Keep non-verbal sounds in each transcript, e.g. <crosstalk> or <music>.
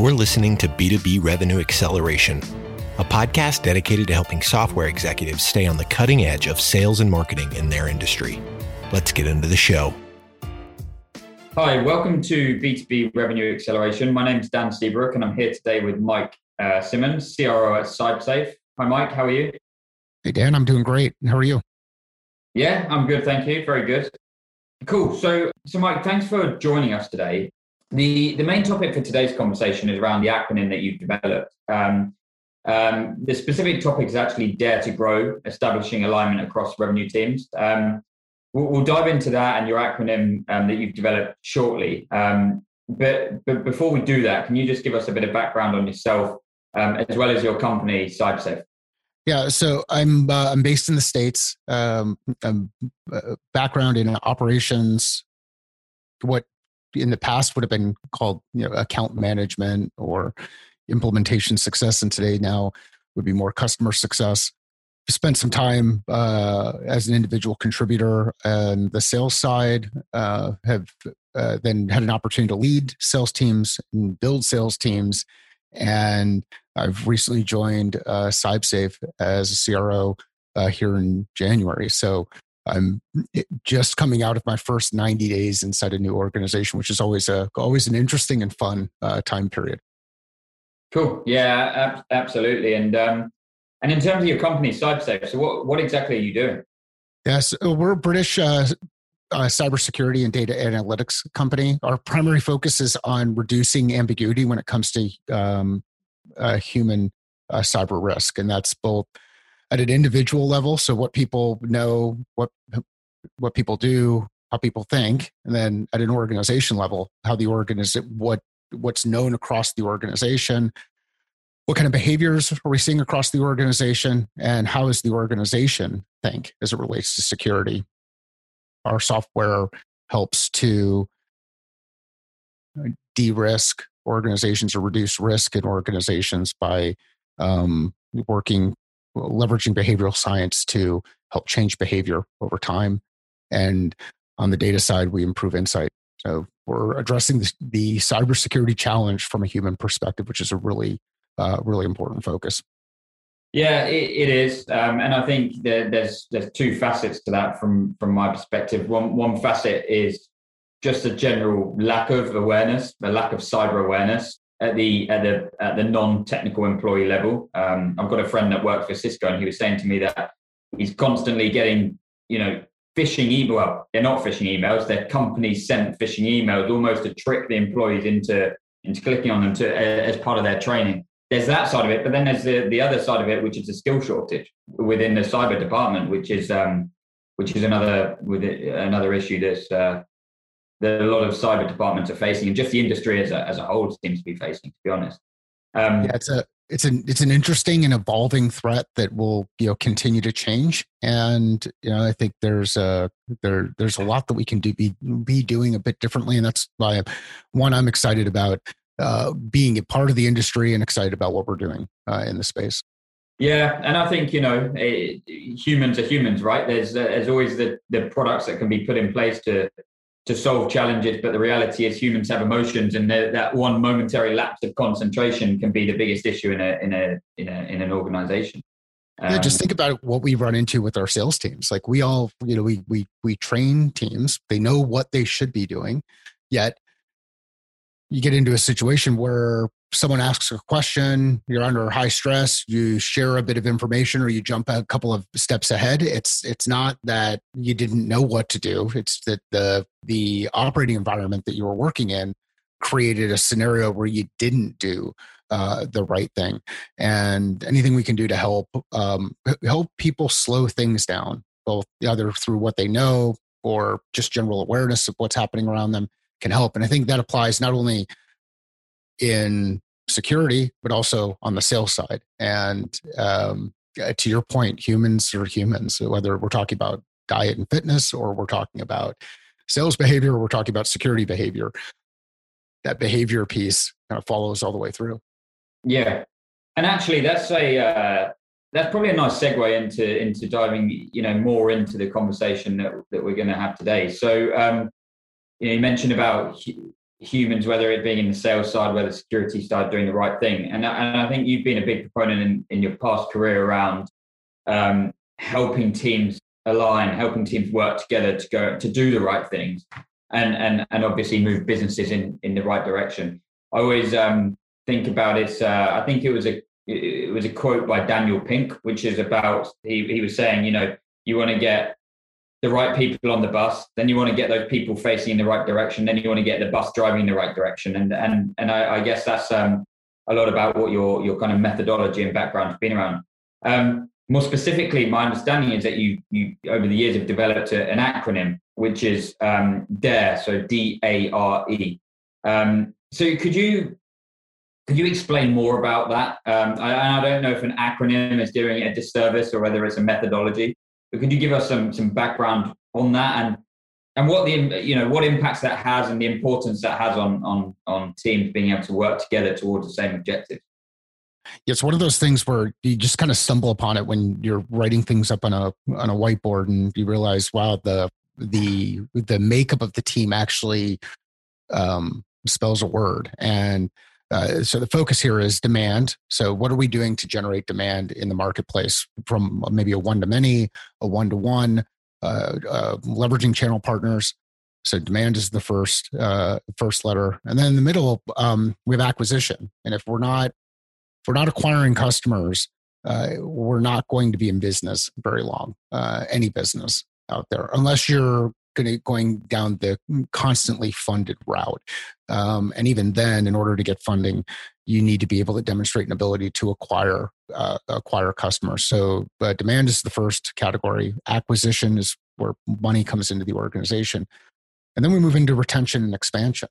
You're listening to B2B Revenue Acceleration, a podcast dedicated to helping software executives stay on the cutting edge of sales and marketing in their industry. Let's get into the show. Hi, welcome to B2B Revenue Acceleration. My name is Dan Seabrook, and I'm here today with Mike uh, Simmons, CRO at CybSafe. Hi, Mike. How are you? Hey, Dan. I'm doing great. How are you? Yeah, I'm good. Thank you. Very good. Cool. So, so Mike, thanks for joining us today. The the main topic for today's conversation is around the acronym that you've developed. Um, um, the specific topic is actually Dare to Grow, establishing alignment across revenue teams. Um, we'll, we'll, dive into that and your acronym um, that you've developed shortly. Um, but, but before we do that, can you just give us a bit of background on yourself um, as well as your company, CybSafe? Yeah, so I'm uh, I'm based in the states. Um, uh, background in operations, what in the past would have been called you know account management or implementation success and today now would be more customer success. Spent some time uh, as an individual contributor on the sales side uh, have uh, then had an opportunity to lead sales teams and build sales teams. And i've recently joined uh, as a cro uh, here in january. So I'm just coming out of my first 90 days inside a new organization, which is always a always an interesting and fun uh, time period. Cool. Yeah, ab- absolutely. And um, and in terms of your company, CybSafe, so what what exactly are you doing? Yes, uh, we're a British uh, uh, cybersecurity and data analytics company. Our primary focus is on reducing ambiguity when it comes to um, uh, human uh, cyber risk, and that's both at an individual level so what people know what what people do how people think and then at an organization level how the organization what what's known across the organization what kind of behaviors are we seeing across the organization and how does the organization think as it relates to security? Our software helps to de-risk organizations or reduce risk in organizations by um, working leveraging behavioral science to help change behavior over time. And on the data side, we improve insight. So we're addressing the, the cybersecurity challenge from a human perspective, which is a really, uh, really important focus. Yeah, it, it is, um, and I think there's there's two facets to that from from my perspective. One one facet is just a general lack of awareness, a lack of cyber awareness, at the at the at the non-technical employee level. Um, I've got a friend that works for Cisco, and he was saying to me that he's constantly getting, you know, phishing email. Well, they're not phishing emails; they're company sent phishing emails, almost to trick the employees into into clicking on them to as part of their training. There's that side of it, but then there's the the other side of it, which is a skill shortage within the cyber department, which is um, which is another with another issue that's uh, that a lot of cyber departments are facing, and just the industry as a, as a whole seems to be facing. To be honest, um, yeah, it's a it's an it's an interesting and evolving threat that will you know continue to change, and you know I think there's a there there's a lot that we can do be be doing a bit differently, and that's why one I'm excited about uh, being a part of the industry and excited about what we're doing uh, in the space. Yeah, and I think you know eh, humans are humans, right? There's uh, there's always the the products that can be put in place to to solve challenges, but the reality is humans have emotions, and that one momentary lapse of concentration can be the biggest issue in a in a in, a, in an organization. Um, yeah, just um, think about what we run into with our sales teams. Like we all, you know, we we we train teams; they know what they should be doing, yet you get into a situation where someone asks a question, you're under high stress, you share a bit of information or you jump a couple of steps ahead. It's it's not that you didn't know what to do. It's that the the operating environment that you were working in created a scenario where you didn't do uh, the right thing. And anything we can do to help um, help people slow things down, both either through what they know or just general awareness of what's happening around them, can help. And I think that applies not only in security, but also on the sales side. And um, uh, to your point, humans are humans. whether we're talking about diet and fitness, or we're talking about sales behavior, or we're talking about security behavior, that behavior piece kind of follows all the way through. Yeah, and actually, that's a uh, that's probably a nice segue into into diving, you know, more into the conversation that that we're going to have today. So, um, you know, you mentioned about humans, whether it being in the sales side, whether security side, doing the right thing. And, and I think you've been a big proponent in, in your past career around um, helping teams align, helping teams work together to go to do the right things, and and and obviously move businesses in in the right direction. I always um, think about it. Uh, I think it was a it was a quote by Daniel Pink, which is about he he was saying, you know, you want to get the right people on the bus, then you want to get those people facing in the right direction, then you want to get the bus driving in the right direction, and and and I, I guess that's um, a lot about what your your kind of methodology and background has been around. Um, more specifically, my understanding is that you, you over the years have developed a, an acronym which is um, DARE, so D A R E. Um, so could you could you explain more about that? Um, I, I, don't know if an acronym is doing a disservice or whether it's a methodology, but could you give us some some background on that and and what the you know what impacts that has and the importance that has on on on teams being able to work together towards the same objective? it's one of those things where you just kind of stumble upon it when you're writing things up on a on a whiteboard and you realize wow the the the makeup of the team actually um, spells a word and uh, so the focus here is demand. So what are we doing to generate demand in the marketplace from maybe a one to many a one to one uh, uh, leveraging channel partners? So demand is the first uh, first letter and then in the middle um, we have acquisition. And if we're not if we're not acquiring customers, uh, we're not going to be in business very long, any business out there, unless you're going down the constantly funded route. Um, and even then, in order to get funding, you need to be able to demonstrate an ability to acquire uh, acquire customers. So, uh, demand is the first category. Acquisition is where money comes into the organization, and then we move into retention and expansion.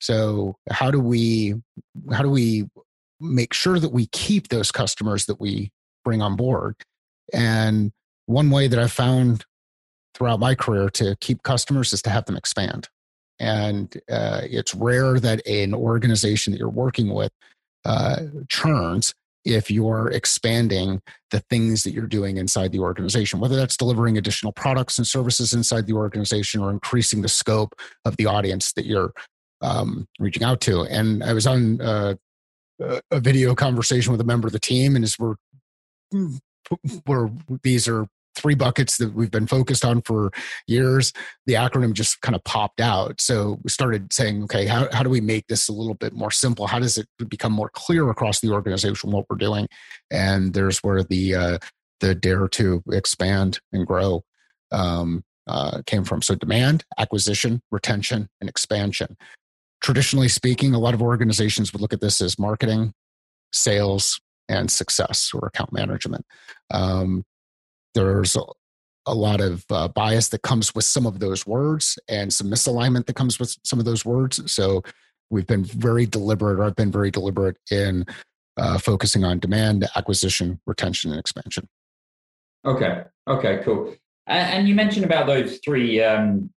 So, how do we how do we make sure that we keep those customers that we bring on board. And one way that I've found throughout my career to keep customers is to have them expand. And uh, it's rare that an organization that you're working with uh, churns if you're expanding the things that you're doing inside the organization, whether that's delivering additional products and services inside the organization or increasing the scope of the audience that you're um, reaching out to. And I was on uh, a video conversation with a member of the team, and as we're we're these are three buckets that we've been focused on for years the acronym just kind of popped out. So we started saying okay how, how do we make this a little bit more simple? How does it become more clear across the organization what we're doing? And there's where the uh, the dare to expand and grow um, uh, came from. So demand acquisition retention and expansion. Traditionally speaking, a lot of organizations would look at this as marketing, sales, and success or account management. Um, there's a, lot of uh, bias that comes with some of those words and some misalignment that comes with some of those words. So we've been very deliberate, or I've been very deliberate in uh, focusing on demand, acquisition, retention, and expansion. Okay. Okay. Cool. And, and you mentioned about those three um,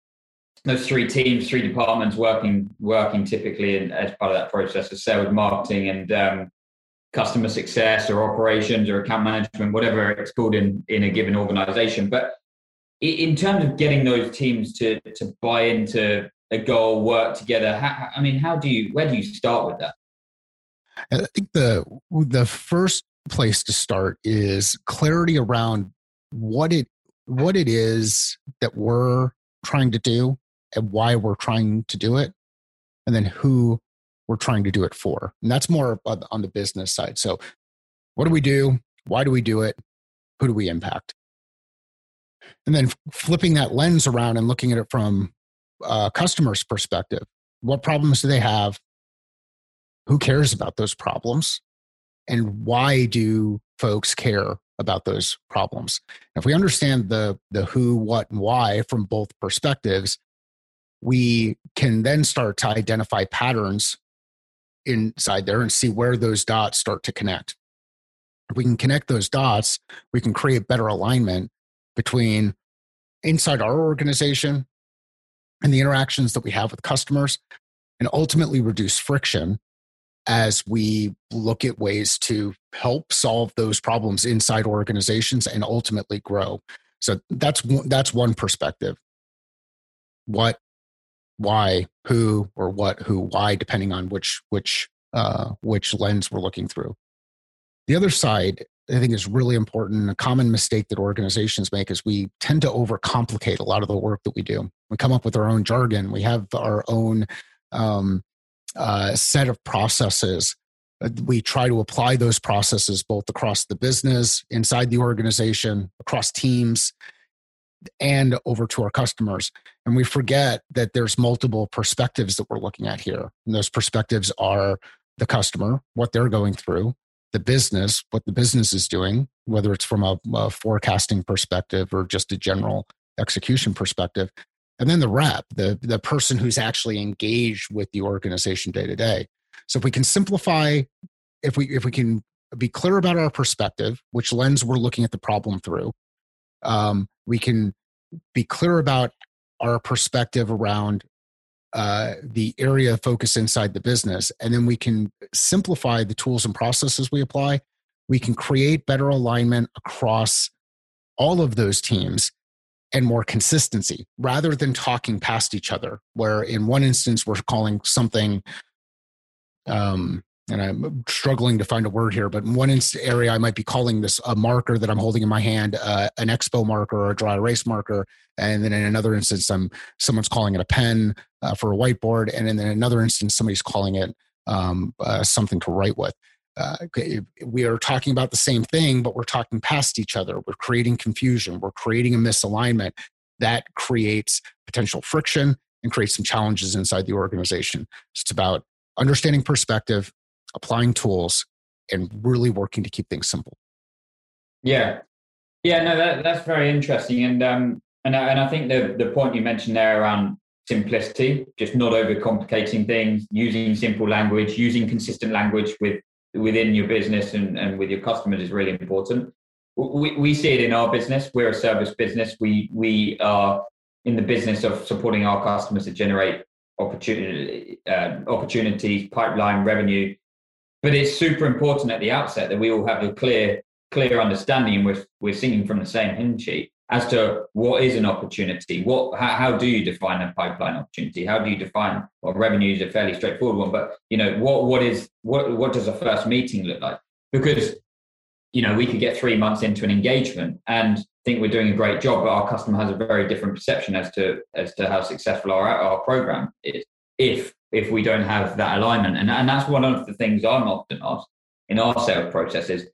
those three teams, three departments working working typically in, as part of that process of sales, marketing, and um, customer success, or operations, or account management, whatever it's called in in a given organization. But in terms of getting those teams to to buy into a goal, work together, how, I mean, how do you where do you start with that? I think the the first place to start is clarity around what it what it is that we're trying to do and why we're trying to do it, and then who we're trying to do it for. And that's more on the business side. So, what do we do? Why do we do it? Who do we impact? And then flipping that lens around and looking at it from a customer's perspective. What problems do they have? Who cares about those problems? And why do folks care about those problems? If we understand the, the who, what, and why from both perspectives, we can then start to identify patterns inside there and see where those dots start to connect. If we can connect those dots, we can create better alignment between inside our organization and the interactions that we have with customers and ultimately reduce friction as we look at ways to help solve those problems inside organizations and ultimately grow. So that's that's one perspective. What why, who, or what, who, why, depending on which which uh, which lens we're looking through. The other side, I think, is really important. A common mistake that organizations make is we tend to overcomplicate a lot of the work that we do. We come up with our own jargon. We have our own um, uh, set of processes. Uh, we try to apply those processes both across the business, inside the organization, across teams, and over to our customers. And we forget that there's multiple perspectives that we're looking at here. And those perspectives are the customer, what they're going through, the business, what the business is doing, whether it's from a, a forecasting perspective or just a general execution perspective, and then the rep, the, the person who's actually engaged with the organization day to day. So if we can simplify, if we if we can be clear about our perspective, which lens we're looking at the problem through, um, we can be clear about our perspective around uh, the area of focus inside the business, and then we can simplify the tools and processes we apply. We can create better alignment across all of those teams and more consistency rather than talking past each other. Where in one instance, we're calling something um, and I'm struggling to find a word here, but in one area I might be calling this a marker that I'm holding in my hand, uh, an expo marker or a dry erase marker, and then in another instance, I'm someone's calling it a pen uh, for a whiteboard, and then in another instance, somebody's calling it um, uh, something to write with. Uh, we are talking about the same thing, but we're talking past each other. We're creating confusion. We're creating a misalignment that creates potential friction and creates some challenges inside the organization. So it's about understanding perspective, applying tools, and really working to keep things simple. Yeah, yeah, no, that, that's very interesting, and um, and I, and I think the the point you mentioned there around simplicity, just not overcomplicating things, using simple language, using consistent language with within your business and, and with your customers is really important. We, we see it in our business. We're a service business. We we are in the business of supporting our customers to generate opportunity uh, opportunities, pipeline revenue but it's super important at the outset that we all have a clear clear understanding and we're, we're singing from the same hymn sheet as to what is an opportunity. What how, how do you define a pipeline opportunity? How do you define well revenue is a fairly straightforward one but you know what what is what what does a first meeting look like? Because you know we could get three months into an engagement and think we're doing a great job but our customer has a very different perception as to as to how successful our our program is. If if we don't have that alignment. And, and that's one of the things I'm often asked in our sales processes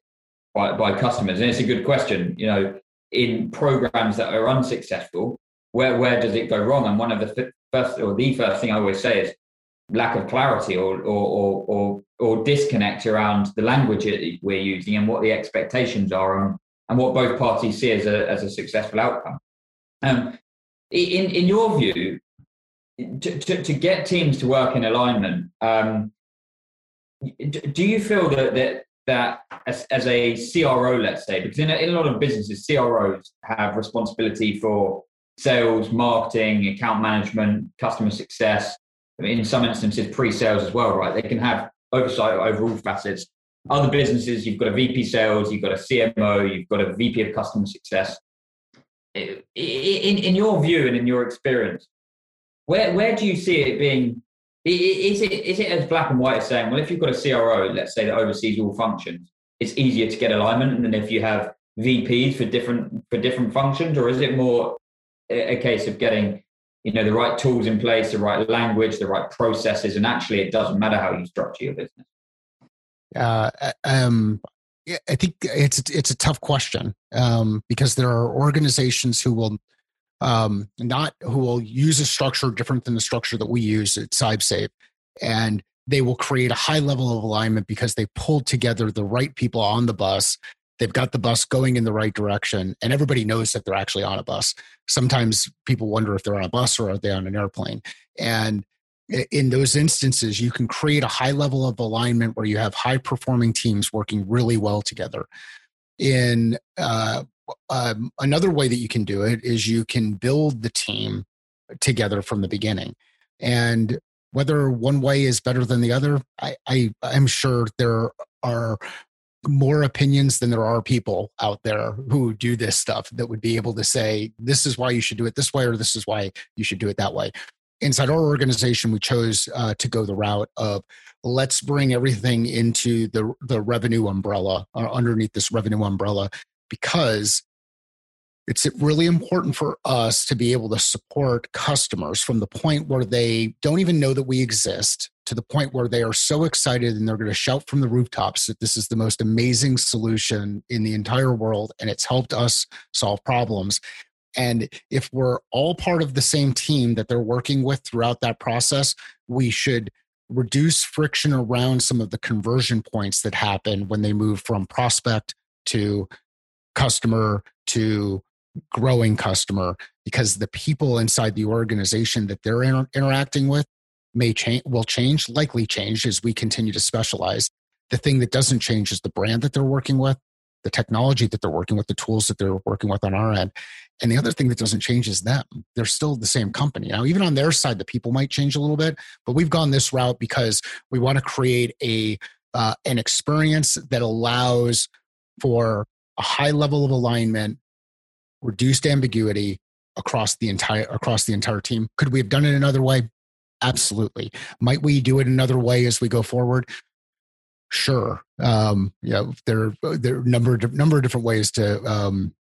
by, by customers. And it's a good question, you know, in programs that are unsuccessful, where, where does it go wrong? And one of the first or the first thing I always say is lack of clarity or, or, or, or, or disconnect around the language we're using and what the expectations are and, and what both parties see as a, as a successful outcome. Um, in, in your view, to, to, to, get teams to work in alignment, um, do you feel that that, that as, as, a CRO, let's say, because in a, in a lot of businesses, CROs have responsibility for sales, marketing, account management, customer success. In some instances, pre-sales as well, right? They can have oversight over all facets. Other businesses, you've got a VP sales, you've got a CMO, you've got a VP of customer success. In, in your view and in your experience, where where do you see it being? Is it is it as black and white as saying, well, if you've got a CRO, let's say that oversees all functions, it's easier to get alignment than if you have VPs for different for different functions, or is it more a case of getting you know the right tools in place, the right language, the right processes, and actually it doesn't matter how you structure your business. Uh, um, I think it's it's a tough question um, because there are organizations who will um, not who will use a structure different than the structure that we use at CybSafe. And they will create a high level of alignment because they pulled together the right people on the bus. They've got the bus going in the right direction, and everybody knows that they're actually on a bus. Sometimes people wonder if they're on a bus or are they on an airplane. And in those instances, you can create a high level of alignment where you have high performing teams working really well together. In uh, um, another way that you can do it is you can build the team together from the beginning. And whether one way is better than the other, I, I I'm sure there are more opinions than there are people out there who do this stuff that would be able to say this is why you should do it this way or this is why you should do it that way inside our organization, we chose uh, to go the route of let's bring everything into the the revenue umbrella or uh, underneath this revenue umbrella because it's really important for us to be able to support customers from the point where they don't even know that we exist to the point where they are so excited and they're going to shout from the rooftops that this is the most amazing solution in the entire world and it's helped us solve problems. And if we're all part of the same team that they're working with throughout that process, we should reduce friction around some of the conversion points that happen when they move from prospect to customer to growing customer because the people inside the organization that they're inter- interacting with may change will change likely change as we continue to specialize. The thing that doesn't change is the brand that they're working with the technology that they're working with the tools that they're working with on our end. And the other thing that doesn't change is them. They're still the same company. Now even on their side the people might change a little bit but we've gone this route because we want to create a uh, an experience that allows for a high level of alignment reduced ambiguity across the entire across the entire team. Could we have done it another way? Absolutely. Might we do it another way as we go forward? Sure. Um, yeah, there there are number number of different ways to um,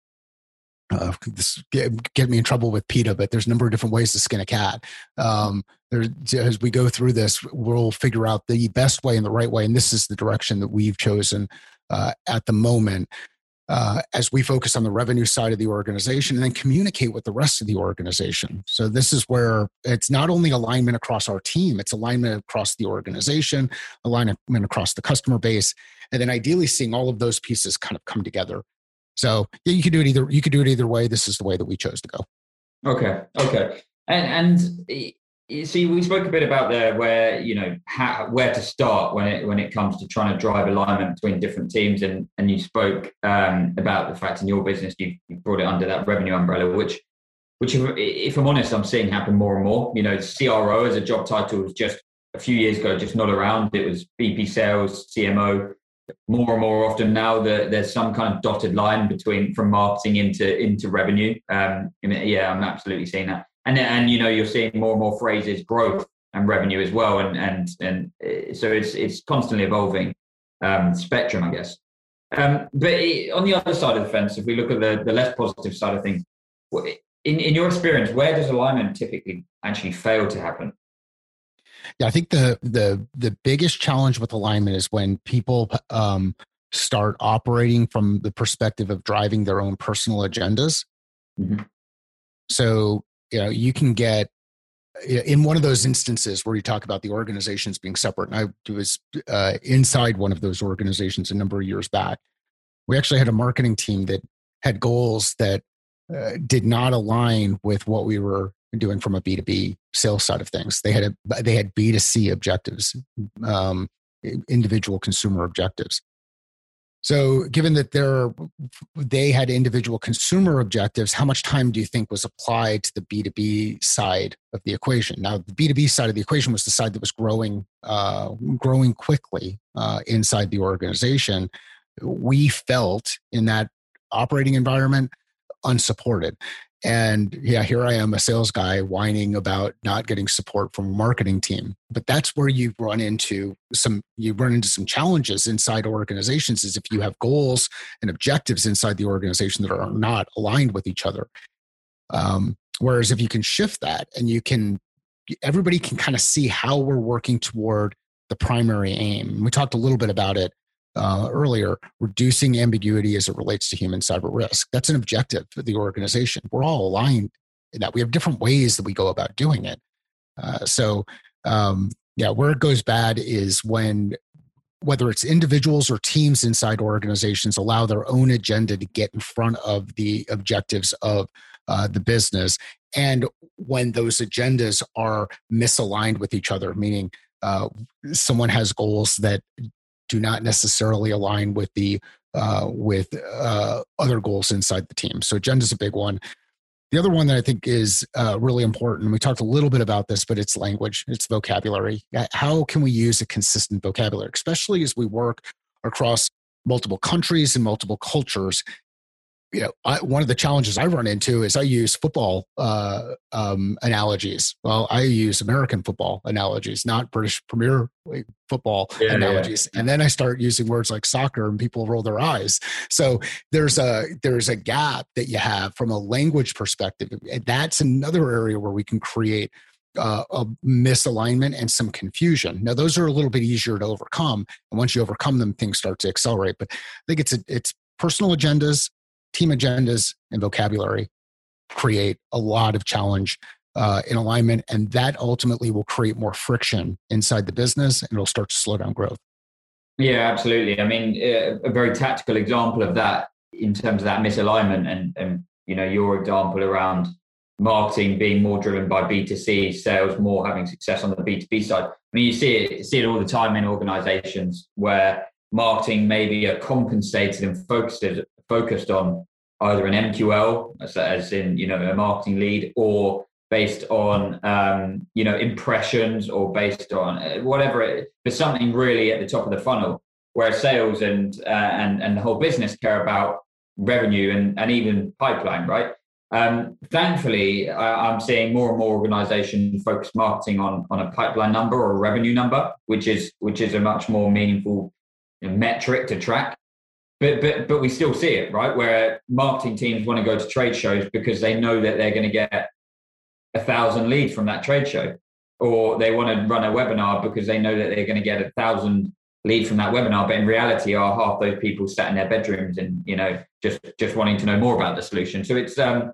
uh, this get, get, me in trouble with PETA, but there's a number of different ways to skin a cat. Um, there, as we go through this, we'll figure out the best way and the right way, and this is the direction that we've chosen uh, at the moment uh, as we focus on the revenue side of the organization and then communicate with the rest of the organization. So, this is where it's not only alignment across our team, it's alignment across the organization, alignment across the customer base, and then ideally seeing all of those pieces kind of come together. So, yeah, you could do it either. You could do it either way. This is the way that we chose to go. Okay. Okay. And and see we spoke a bit about there where you know how, where to start when it when it comes to trying to drive alignment between different teams. And and you spoke um, about the fact in your business you, brought it under that revenue umbrella which which if i'm honest i'm seeing happen more and more. You know cro as a job title was just a few years ago just not around. It was VP sales cmo more and more often. Now that there's some kind of dotted line between from marketing into into revenue. Um yeah i'm absolutely seeing that and and you know you're seeing more and more phrases growth and revenue as well. And and and uh, so it's it's constantly evolving um, spectrum i guess. Um, but it, on the other side of the fence if we look at the, the less positive side of things in, in your experience where does alignment typically actually fail to happen? Yeah i think the the the biggest challenge with alignment is when people um, start operating from the perspective of driving their own personal agendas. Mm-hmm. so you know you can get in one of those instances where you talk about the organizations being separate and i was uh, inside one of those organizations a number of years back we actually had a marketing team that had goals that uh, did not align with what we were doing from a b2b sales side of things. They had a, they had b2c objectives um, individual consumer objectives so, given that there, they had individual consumer objectives, how much time do you think was applied to the B two B side of the equation? Now, the B two B side of the equation was the side that was growing, uh, growing quickly uh, inside the organization. We felt in that operating environment unsupported, and yeah here i am a sales guy whining about not getting support from a marketing team. But that's where you run into some you run into some challenges inside organizations is if you have goals and objectives inside the organization that are not aligned with each other. Um, whereas if you can shift that and you can everybody can kind of see how we're working toward the primary aim. We talked a little bit about it uh, earlier, reducing ambiguity as it relates to human cyber risk. That's an objective for the organization. We're all aligned in that. We have different ways that we go about doing it. Uh, so, um, yeah, where it goes bad is when whether it's individuals or teams inside organizations allow their own agenda to get in front of the objectives of uh, the business and when those agendas are misaligned with each other meaning uh, someone has goals that do not necessarily align with the uh, with uh, other goals inside the team. So agenda is a big one. The other one that I think is uh, really important, we talked a little bit about this, but it's language, it's vocabulary. How can we use a consistent vocabulary, especially as we work across multiple countries and multiple cultures? You know, I, one of the challenges I run into is I use football uh, um, analogies. Well, I use American football analogies, not British Premier League football yeah, analogies. Yeah. And then I start using words like soccer, and people roll their eyes. So there's a there's a gap that you have from a language perspective. That's another area where we can create uh, a misalignment and some confusion. Now, those are a little bit easier to overcome, and once you overcome them, things start to accelerate. But I think it's a, it's personal agendas team agendas and vocabulary create a lot of challenge uh, in alignment, and that ultimately will create more friction inside the business, and it'll start to slow down growth. Yeah, absolutely. I mean, a very tactical example of that in terms of that misalignment, and and you know your example around marketing being more driven by B2C, sales more having success on the B2B side. I mean, you see it, see it all the time in organizations where marketing maybe are compensated and focused focused on either an MQL, as in you know a marketing lead, or based on um, you know impressions, or based on uh, whatever. It, but something really at the top of the funnel, where sales and uh, and and the whole business care about revenue and and even pipeline, right? Um, thankfully, I, am seeing more and more organizations focus marketing on on a pipeline number or a revenue number, which is which is a much more meaningful metric to track but but but we still see it right? Where marketing teams want to go to trade shows because they know that they're going to get a thousand leads from that trade show. Or they want to run a webinar because they know that they're going to get a thousand leads from that webinar but in reality are half those people sat in their bedrooms and you know just just wanting to know more about the solution? So it's um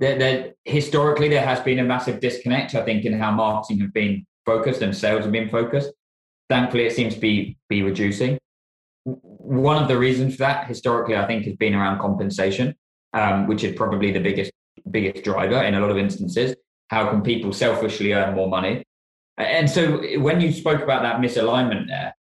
there, historically there has been a massive disconnect i think in how marketing have been focused and sales have been focused. Thankfully it seems to be be reducing one of the reasons for that historically, I think, has been around compensation, um, which is probably the biggest biggest driver in a lot of instances. How can people selfishly earn more money? And so, when you spoke about that misalignment there,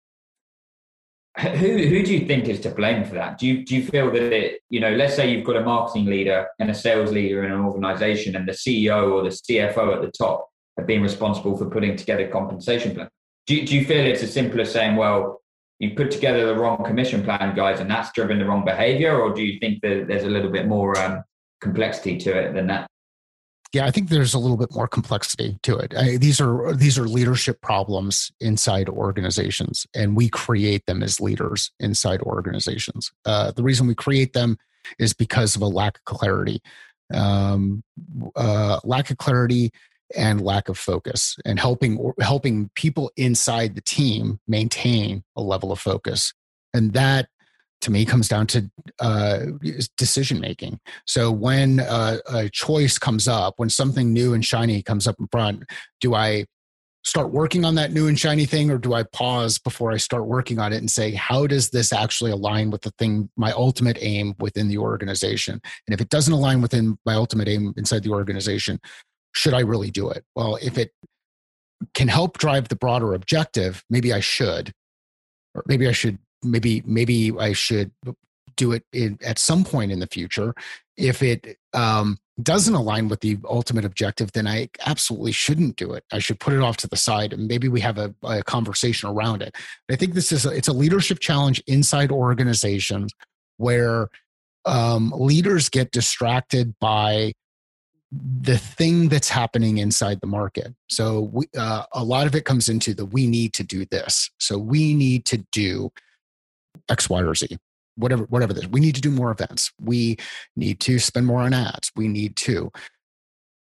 who who do you think is to blame for that? Do you do you feel that it, you know, let's say you've got a marketing leader and a sales leader in an organization, and the CEO or the CFO at the top have been responsible for putting together compensation plan? Do, do you feel it's as simple as saying, well, you put together the wrong commission plan, guys, and that's driven the wrong behavior, or do you think that there's a little bit more um, complexity to it than that? Yeah, I think there's a little bit more complexity to it. I, these are these are leadership problems inside organizations, and we create them as leaders inside organizations. Uh, the reason we create them is because of a lack of clarity. Um, uh, lack of clarity and lack of focus and helping helping people inside the team maintain a level of focus. And that to me comes down to uh, decision making. So when uh, a choice comes up when something new and shiny comes up in front do i start working on that new and shiny thing or do i pause before i start working on it and say how does this actually align with the thing my ultimate aim within the organization? And if it doesn't align within my ultimate aim inside the organization should I really do it? Well, if it can help drive the broader objective, maybe I should, or maybe I should, maybe maybe I should do it in, at some point in the future. If it um, doesn't align with the ultimate objective, then I absolutely shouldn't do it. I should put it off to the side, and maybe we have a, a conversation around it. I think this is a, it's a leadership challenge inside organizations where um, leaders get distracted by the thing that's happening inside the market. So we, uh, a lot of it comes into the we need to do this. So we need to do X, Y, or Z. Whatever, whatever this. We need to do more events. We need to spend more on ads. We need to.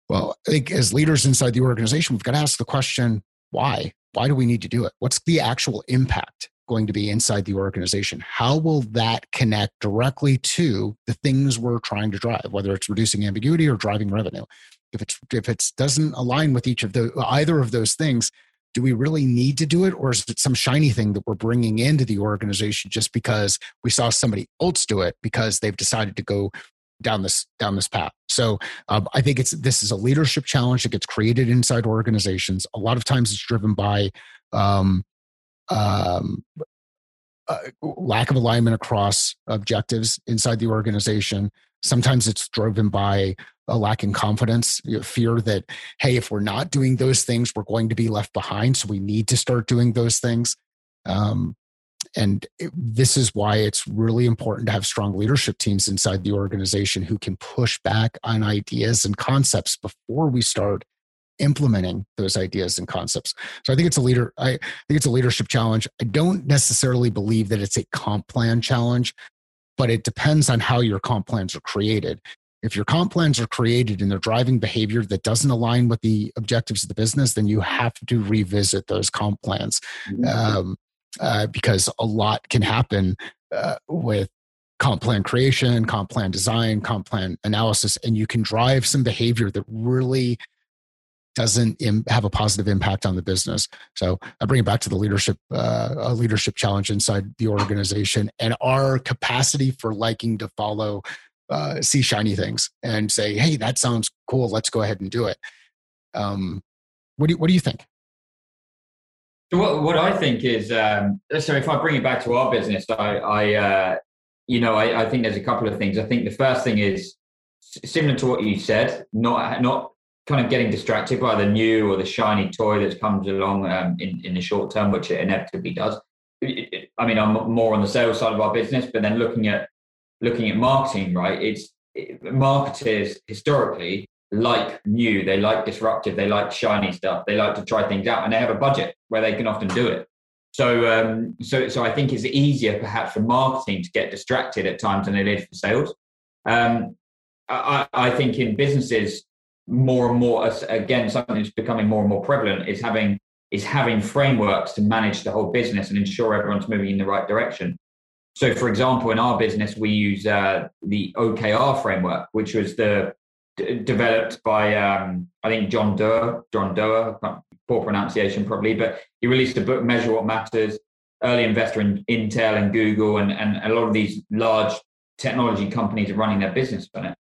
Well, I think as leaders inside the organization, we've got to ask the question: Why? Why do we need to do it? What's the actual impact? Going to be inside the organization? How will that connect directly to the things we're trying to drive, whether it's reducing ambiguity or driving revenue? If it's if it doesn't align with each of the either of those things, do we really need to do it, or is it some shiny thing that we're bringing into the organization just because we saw somebody else do it because they've decided to go down this down this path. So um, I think it's this is a leadership challenge that gets created inside organizations. A lot of times it's driven by um, um, uh, lack of alignment across objectives inside the organization. Sometimes it's driven by a lack in confidence, you know, fear that, hey, if we're not doing those things, we're going to be left behind. So we need to start doing those things. Um, and it, this is why it's really important to have strong leadership teams inside the organization who can push back on ideas and concepts before we start implementing those ideas and concepts. So I think it's a leader. I think it's a leadership challenge. I don't necessarily believe that it's a comp plan challenge, but it depends on how your comp plans are created. If your comp plans are created and they're driving behavior that doesn't align with the objectives of the business, then you have to revisit those comp plans mm-hmm. um, uh, because a lot can happen uh, with comp plan creation, comp plan design, comp plan analysis, and you can drive some behavior that really doesn't Im- have a positive impact on the business. So I bring it back to the leadership, uh, leadership challenge inside the organization and our capacity for liking to follow, uh, see shiny things and say, "Hey, that sounds cool. Let's go ahead and do it." Um, what do you, What do you think? What, what I think is, um, so if I bring it back to our business, I, I uh, you know, I, I think there's a couple of things. I think the first thing is similar to what you said, not not kind of getting distracted by the new or the shiny toy that comes along um, in, in the short term, which it inevitably does. I mean, I'm more on the sales side of our business, but then looking at looking at marketing, right? It's it, marketers historically like new, they like disruptive, they like shiny stuff, they like to try things out, and they have a budget where they can often do it. So, um, so, so I think it's easier perhaps for marketing to get distracted at times than it is for sales. Um, I, I think in businesses, more and more again something that's becoming more and more prevalent is having is having frameworks to manage the whole business and ensure everyone's moving in the right direction. So for example in our business we use uh, the okr framework which was the d- developed by um, i think john doerr john doerr poor pronunciation probably but he released a book measure what matters early investor in intel and google and, and a lot of these large technology companies are running their business on it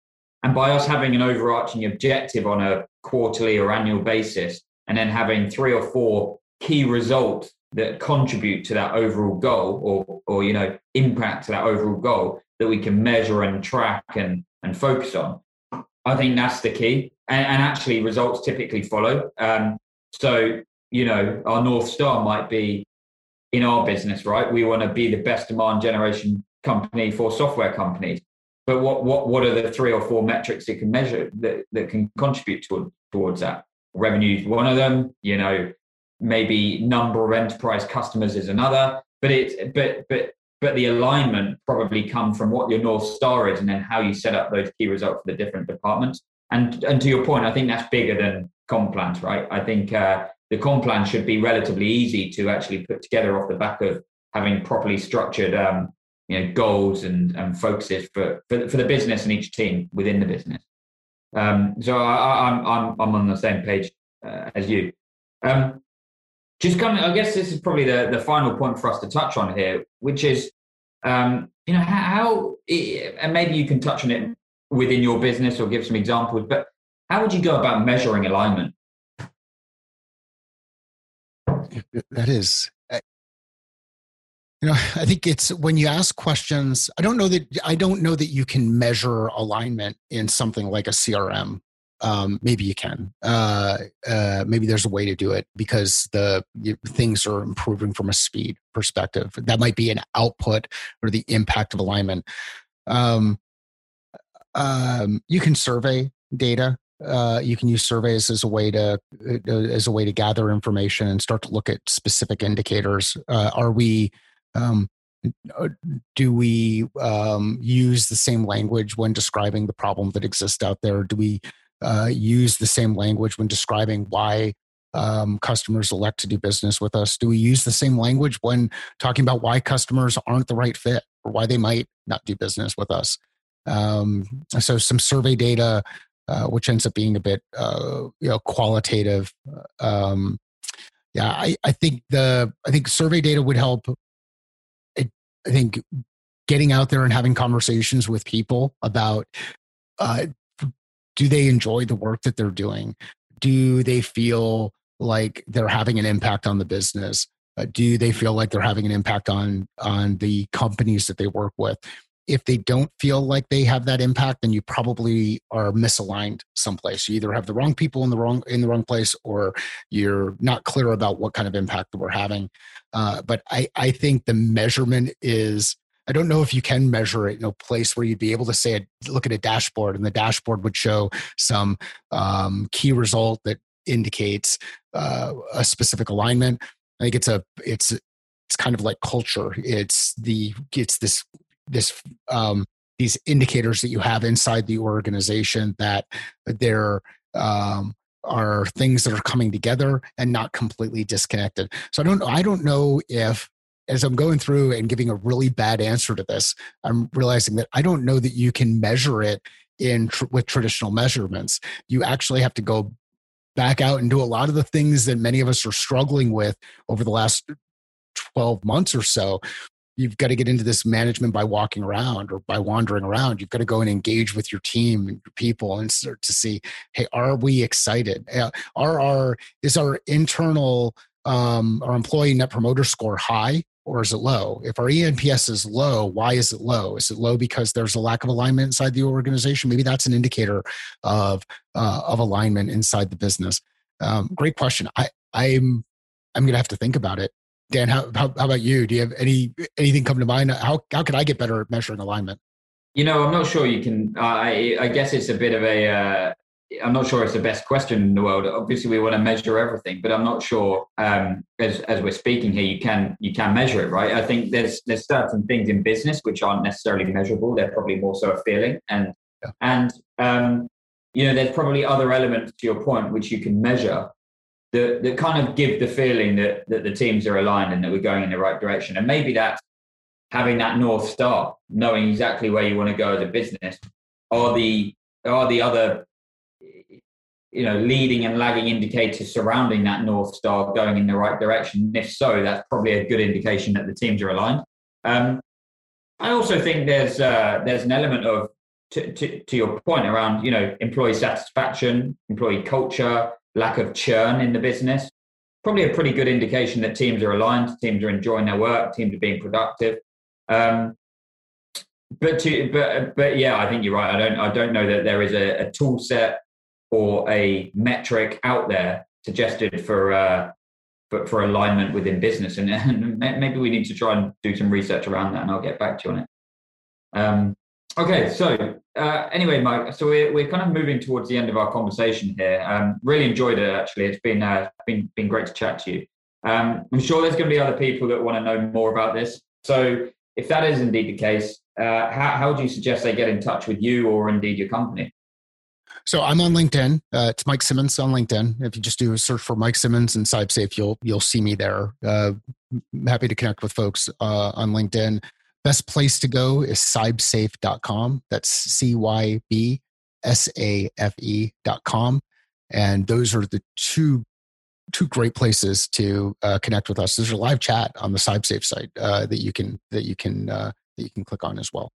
and by us having an overarching objective on a quarterly or annual basis, and then having three or four key results that contribute to that overall goal or, or you know, impact to that overall goal that we can measure and track and, and focus on. I think that's the key. And, and actually, results typically follow. Um, so, you know, our North Star might be in our business, right? We want to be the best demand generation company for software companies. But what, what, what are the three or four metrics it can measure that, that can contribute to, towards that? Revenue is one of them, you know, maybe number of enterprise customers is another. But it but but but the alignment probably come from what your North Star is and then how you set up those key results for the different departments. And and to your point, I think that's bigger than comp plans, right? I think uh, the comp plan should be relatively easy to actually put together off the back of having properly structured um, you know goals and, and focuses for, for for the business and each team within the business. Um, so I, am I'm, I'm I'm on the same page uh, as you. Um, just coming, I guess this is probably the the final point for us to touch on here, which is um, you know how, how and maybe you can touch on it within your business or give some examples, but how would you go about measuring alignment? That is you know i think it's when you ask questions i don't know that i don't know that you can measure alignment in something like a crm um, maybe you can. Uh, uh, maybe there's a way to do it because the you, things are improving from a speed perspective. That might be an output or the impact of alignment. Um, um, you can survey data. Uh, you can use surveys as a way to uh, as a way to gather information and start to look at specific indicators. Uh, are we um, uh, do we um, use the same language when describing the problem that exists out there? Do we uh, use the same language when describing why um, customers elect to do business with us? Do we use the same language when talking about why customers aren't the right fit or why they might not do business with us? Um, so, some survey data, uh, which ends up being a bit uh, you know, qualitative. Um, yeah, I, I think the I think survey data would help I think getting out there and having conversations with people about uh, do they enjoy the work that they're doing? Do they feel like they're having an impact on the business? Uh, do they feel like they're having an impact on on the companies that they work with? If they don't feel like they have that impact, then you probably are misaligned someplace. You either have the wrong people in the wrong in the wrong place, or you're not clear about what kind of impact that we're having. Uh, but I, I think the measurement is I don't know if you can measure it in a place where you'd be able to say, look at a dashboard, and the dashboard would show some um, key result that indicates uh, a specific alignment. I think it's a it's it's kind of like culture. It's the it's this this um, these indicators that you have inside the organization that there um, are things that are coming together and not completely disconnected. So I don't I don't know if as I'm going through and giving a really bad answer to this, I'm realizing that I don't know that you can measure it in tr- with traditional measurements. You actually have to go back out and do a lot of the things that many of us are struggling with over the last 12 months or so. You've got to get into this management by walking around or by wandering around. You've got to go and engage with your team and your people and start to see, hey, are we excited? Are our is our internal um, our employee net promoter score high or is it low? If our ENPS is low, why is it low? Is it low because there's a lack of alignment inside the organization? Maybe that's an indicator of uh, of alignment inside the business. Um, great question. I I'm I'm gonna have to think about it. Dan, how, how, how about you? Do you have any anything come to mind? How how can I get better at measuring alignment? You know, I'm not sure you can. I I guess it's a bit of a uh, I'm not sure it's the best question in the world. Obviously, we want to measure everything, but I'm not sure. Um, as as we're speaking here, you can you can measure it, right? I think there's there's certain things in business which aren't necessarily measurable. They're probably more so a feeling, and yeah. and um, you know, there's probably other elements to your point which you can measure that that kind of give the feeling that that the teams are aligned and that we're going in the right direction. And maybe that's having that north star, knowing exactly where you want to go as a business, or the are the other you know, leading and lagging indicators surrounding that North Star going in the right direction? If so, that's probably a good indication that the teams are aligned. Um, I also think there's uh, there's an element of to, to, to, your point around you know employee satisfaction, employee culture, lack of churn in the business. Probably a pretty good indication that teams are aligned, teams are enjoying their work, teams are being productive. Um, but to, but but yeah, I think you're right. I don't I don't know that there is a, a tool set or a metric out there suggested for uh, for, for alignment within business, and, and, <laughs> maybe we need to try and do some research around that, and I'll get back to you on it. Um, okay, so uh, anyway, Mike, so we're we're kind of moving towards the end of our conversation here. Um, really enjoyed it actually. It's been uh, been been great to chat to you. Um, I'm sure there's going to be other people that want to know more about this. So if that is indeed the case, uh, how, how would you suggest they get in touch with you or indeed your company? So I'm on LinkedIn. Uh, it's Mike Simmons on LinkedIn. If you just do a search for Mike Simmons and CybSafe, you'll you'll see me there. Uh, happy to connect with folks uh, on LinkedIn. Best place to go is cybsafe.com. That's C Y B S A F E.com. And those are the two two great places to uh, connect with us. There's a live chat on the CybSafe site uh, that you can that you can uh, that you can click on as well.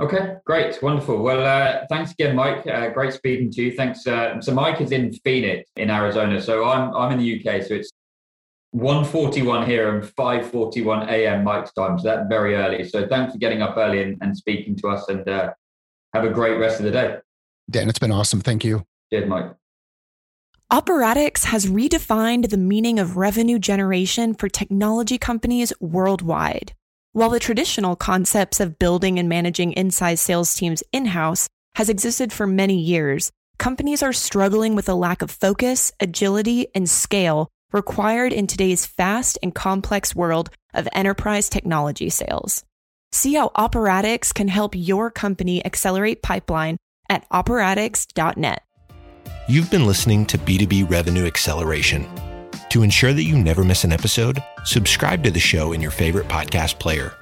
Okay, great, wonderful. Well, uh, thanks again, Mike. Uh, great speaking to you. Thanks. Uh, so, Mike is in Phoenix, in Arizona. So, I'm I'm in the UK. So it's 1:41 here and 5:41 a.m. Mike's time. So that's very early. So, thanks for getting up early and, and speaking to us. And uh, have a great rest of the day. Dan, it's been awesome. Thank you. Cheers, Mike. Operatix has redefined the meaning of revenue generation for technology companies worldwide. While the traditional concepts of building and managing inside sales teams in house has existed for many years, companies are struggling with a lack of focus, agility, and scale required in today's fast and complex world of enterprise technology sales. See how Operatix can help your company accelerate pipeline at operatix.net. You've been listening to B2B Revenue Acceleration to ensure that you never miss an episode, subscribe to the show in your favorite podcast player.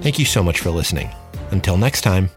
Thank you so much for listening. Until next time.